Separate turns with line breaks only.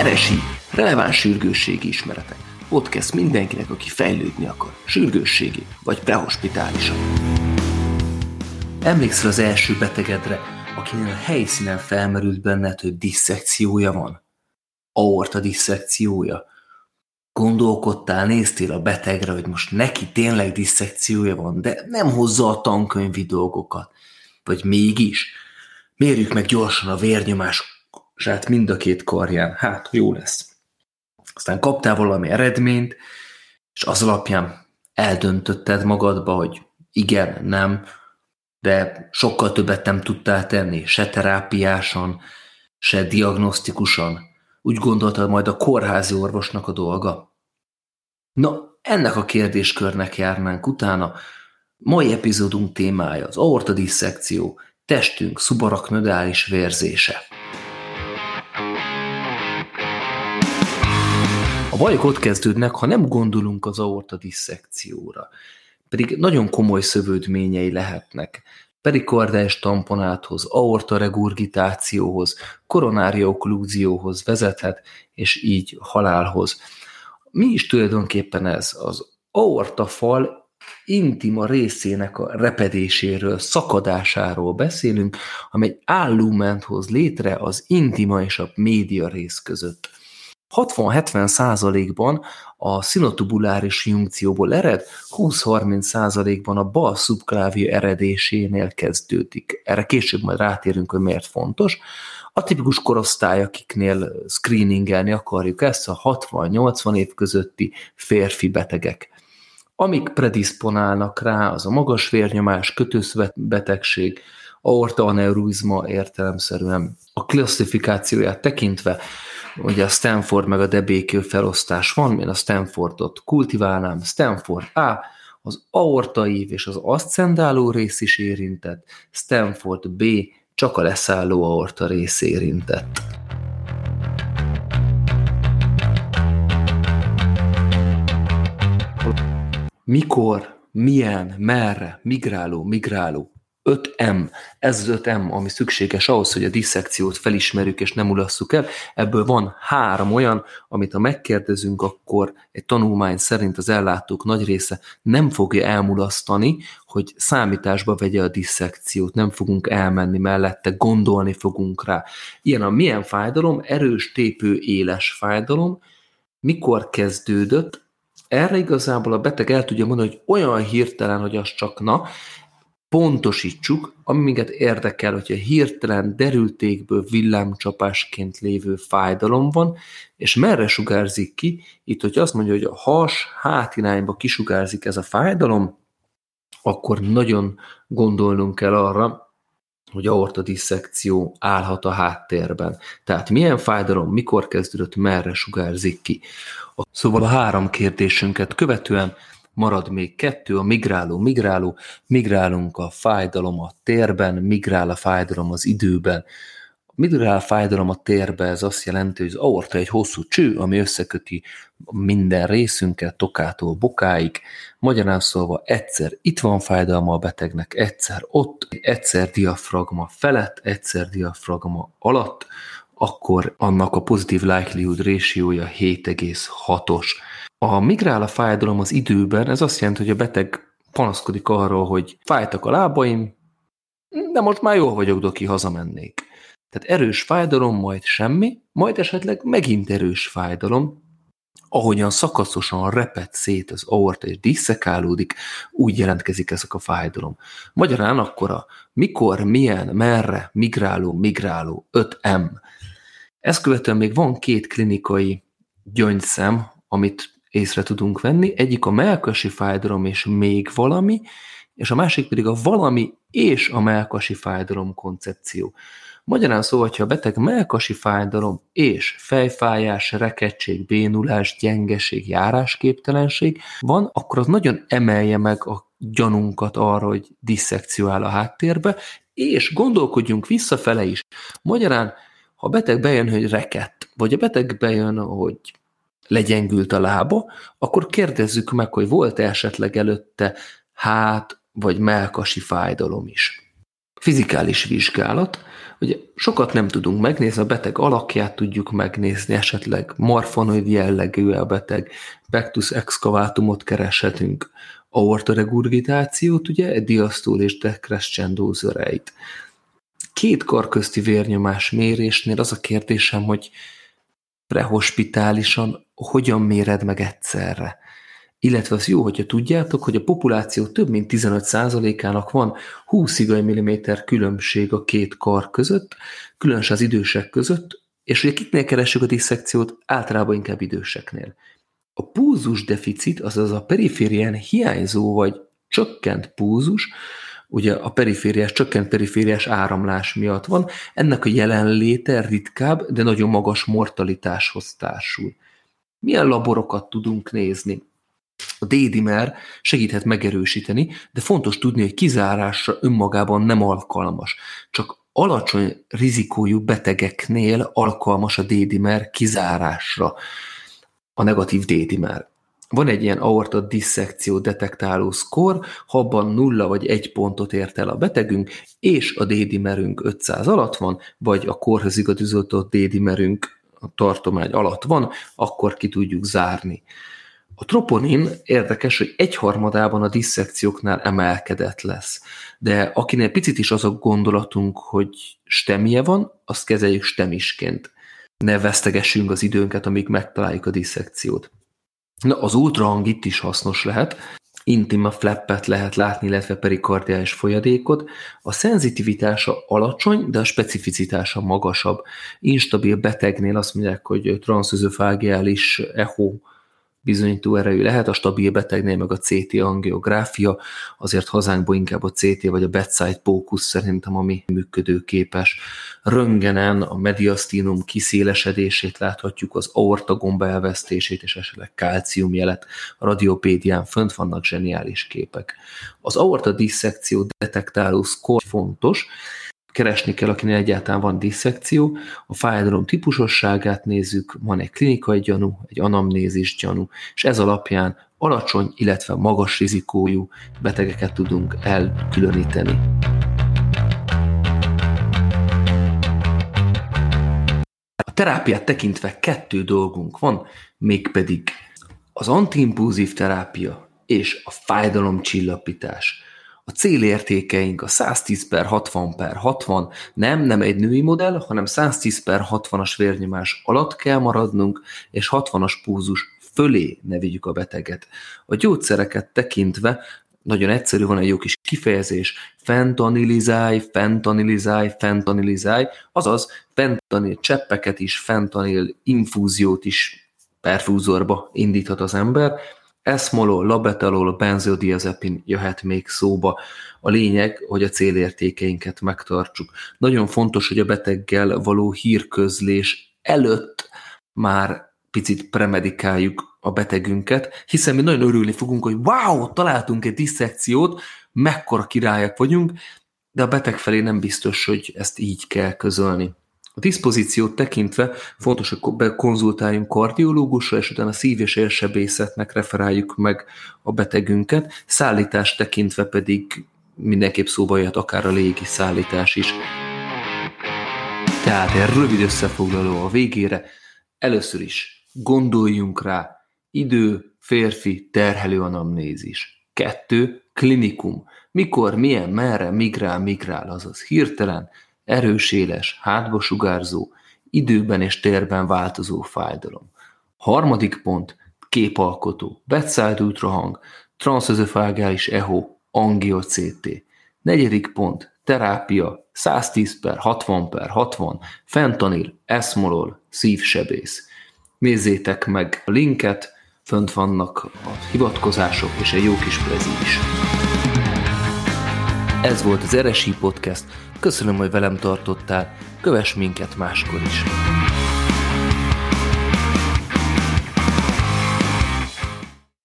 Eresi, releváns sürgősségi ismeretek. Podcast mindenkinek, aki fejlődni akar, sürgősségi vagy prehospitálisan. Emlékszel az első betegedre, akinél a helyszínen felmerült benned, hogy disszekciója van? Aorta disszekciója. Gondolkodtál, néztél a betegre, hogy most neki tényleg disszekciója van, de nem hozza a tankönyvi dolgokat. Vagy mégis? Mérjük meg gyorsan a vérnyomását mind a két karján. Hát, jó lesz. Aztán kaptál valami eredményt, és az alapján eldöntötted magadba, hogy igen, nem, de sokkal többet nem tudtál tenni, se terápiásan, se diagnosztikusan. Úgy gondoltad majd a kórházi orvosnak a dolga. Na, ennek a kérdéskörnek járnánk utána. Mai epizódunk témája az aortadisszekció, testünk szubaraknodális vérzése. Bajok ott kezdődnek, ha nem gondolunk az aorta disszekcióra. Pedig nagyon komoly szövődményei lehetnek. Perikardiás tamponáthoz, aorta regurgitációhoz, koronária oklúzióhoz vezethet, és így halálhoz. Mi is tulajdonképpen ez? Az aortafal intima részének a repedéséről, szakadásáról beszélünk, amely állument hoz létre az intima és a média rész között. 60-70 százalékban a szinotubuláris junkcióból ered, 20-30 százalékban a bal szubklávia eredésénél kezdődik. Erre később majd rátérünk, hogy miért fontos. A tipikus korosztály, akiknél screeningelni akarjuk ezt, a 60-80 év közötti férfi betegek. Amik predisponálnak rá, az a magas vérnyomás, kötőszövetbetegség, aorta aneurizma értelemszerűen. A klasszifikációját tekintve, ugye a Stanford meg a Debékő felosztás van, én a Stanfordot kultiválnám, Stanford A, az aortaív és az aszcendáló rész is érintett, Stanford B, csak a leszálló aorta rész érintett. mikor, milyen, merre, migráló, migráló. 5M, ez az 5M, ami szükséges ahhoz, hogy a disszekciót felismerjük és nem ulasszuk el. Ebből van három olyan, amit ha megkérdezünk, akkor egy tanulmány szerint az ellátók nagy része nem fogja elmulasztani, hogy számításba vegye a disszekciót, nem fogunk elmenni mellette, gondolni fogunk rá. Ilyen a milyen fájdalom, erős, tépő, éles fájdalom, mikor kezdődött, erre igazából a beteg el tudja mondani, hogy olyan hirtelen, hogy az csak na, pontosítsuk, ami minket érdekel, hogyha hirtelen derültékből villámcsapásként lévő fájdalom van, és merre sugárzik ki, itt, hogy azt mondja, hogy a has hátirányba kisugárzik ez a fájdalom, akkor nagyon gondolnunk kell arra, hogy aorta disszekció állhat a háttérben. Tehát milyen fájdalom, mikor kezdődött, merre sugárzik ki. Szóval a három kérdésünket követően marad még kettő, a migráló, migráló, migrálunk a fájdalom a térben, migrál a fájdalom az időben. A migrál fájdalom a térbe, ez azt jelenti, hogy az aorta egy hosszú cső, ami összeköti minden részünket, tokától bokáig. Magyarán szólva egyszer itt van fájdalma a betegnek, egyszer ott, egyszer diafragma felett, egyszer diafragma alatt, akkor annak a pozitív likelihood ratio-ja 7,6-os. A migrál a fájdalom az időben, ez azt jelenti, hogy a beteg panaszkodik arról, hogy fájtak a lábaim, de most már jól vagyok, doki, hazamennék. Tehát erős fájdalom, majd semmi, majd esetleg megint erős fájdalom, ahogyan szakaszosan repet szét az aorta és diszekálódik, úgy jelentkezik ezek a fájdalom. Magyarán akkor a mikor, milyen, merre, migráló, migráló, 5M ezt követően még van két klinikai gyöngyszem, amit észre tudunk venni. Egyik a melkasi fájdalom és még valami, és a másik pedig a valami és a melkasi fájdalom koncepció. Magyarán szóval, hogyha a beteg melkasi fájdalom és fejfájás, rekettség, bénulás, gyengeség, járásképtelenség van, akkor az nagyon emelje meg a gyanunkat arra, hogy disszekció áll a háttérbe, és gondolkodjunk visszafele is. Magyarán ha a beteg bejön, hogy rekett, vagy a beteg bejön, hogy legyengült a lába, akkor kérdezzük meg, hogy volt-e esetleg előtte hát vagy melkasi fájdalom is. Fizikális vizsgálat, Ugye sokat nem tudunk megnézni, a beteg alakját tudjuk megnézni, esetleg morfonoid jellegű a beteg, pectus excavatumot kereshetünk, aortoregurgitációt, ugye, diasztól és decrescendo zöreit. Két kar közti vérnyomás mérésnél az a kérdésem, hogy prehospitálisan hogyan méred meg egyszerre? Illetve az jó, hogyha tudjátok, hogy a populáció több mint 15%-ának van 20 mm különbség a két kar között, különösen az idősek között, és ugye kiknél keressük a disszekciót? Általában inkább időseknél. A púzus deficit, azaz a periférián hiányzó vagy csökkent púzus, ugye a perifériás, csökkent perifériás áramlás miatt van, ennek a jelenléte ritkább, de nagyon magas mortalitáshoz társul. Milyen laborokat tudunk nézni? A D-dimer segíthet megerősíteni, de fontos tudni, hogy kizárásra önmagában nem alkalmas. Csak alacsony rizikójú betegeknél alkalmas a D-dimer kizárásra, a negatív D-dimer. Van egy ilyen aorta disszekció detektáló szkor, ha abban nulla vagy egy pontot ért el a betegünk, és a D-dimerünk 500 alatt van, vagy a korhoz igazított D-dimerünk a tartomány alatt van, akkor ki tudjuk zárni. A troponin érdekes, hogy egyharmadában a disszekcióknál emelkedett lesz, de akinél picit is az a gondolatunk, hogy stemie van, azt kezeljük stemisként. Ne vesztegessünk az időnket, amíg megtaláljuk a disszekciót. Na, az ultrahang itt is hasznos lehet, intima flappet lehet látni, illetve perikardiális folyadékot. A szenzitivitása alacsony, de a specificitása magasabb. Instabil betegnél azt mondják, hogy transzözöfágiális echo bizonyító erejű lehet, a stabil betegnél meg a CT angiográfia, azért hazánkból inkább a CT vagy a bedside focus szerintem, ami működőképes. Röngenen a mediastinum kiszélesedését láthatjuk, az aortagomba elvesztését és esetleg kálciumjelet. A radiopédián fönt vannak zseniális képek. Az aorta disszekció detektáló szkor fontos, keresni kell, akinek egyáltalán van disszekció, a fájdalom típusosságát nézzük, van egy klinikai gyanú, egy anamnézis gyanú, és ez alapján alacsony, illetve magas rizikójú betegeket tudunk elkülöníteni. A terápiát tekintve kettő dolgunk van, mégpedig az antiimpulzív terápia és a fájdalomcsillapítás a célértékeink a 110 per 60 per 60, nem, nem egy női modell, hanem 110 per 60-as vérnyomás alatt kell maradnunk, és 60-as púzus fölé ne vigyük a beteget. A gyógyszereket tekintve nagyon egyszerű, van egy jó kis kifejezés, fentanilizálj, fentanilizálj, fentanilizálj, azaz fentanil cseppeket is, fentanil infúziót is perfúzorba indíthat az ember, Eszmolol, labetalol, benzodiazepin jöhet még szóba. A lényeg, hogy a célértékeinket megtartsuk. Nagyon fontos, hogy a beteggel való hírközlés előtt már picit premedikáljuk a betegünket, hiszen mi nagyon örülni fogunk, hogy wow, találtunk egy disszekciót, mekkora királyak vagyunk, de a beteg felé nem biztos, hogy ezt így kell közölni. A diszpozíciót tekintve fontos, hogy konzultáljunk kardiológusra, és utána a szív- és érsebészetnek referáljuk meg a betegünket, szállítást tekintve pedig mindenképp szóba jöhet akár a légi szállítás is. Tehát egy rövid összefoglaló a végére. Először is gondoljunk rá, idő, férfi, terhelő anamnézis. Kettő, klinikum. Mikor, milyen, merre, migrál, migrál, azaz hirtelen, erőséles, hátba sugárzó, időben és térben változó fájdalom. Harmadik pont, képalkotó, bedside ultrahang, transzözöfágális echo, angio-CT. Negyedik pont, terápia, 110 per 60 per 60, fentanil, eszmolol, szívsebész. Nézzétek meg a linket, fönt vannak a hivatkozások és egy jó kis prezi is. Ez volt az RSI Podcast, köszönöm, hogy velem tartottál, kövess minket máskor is.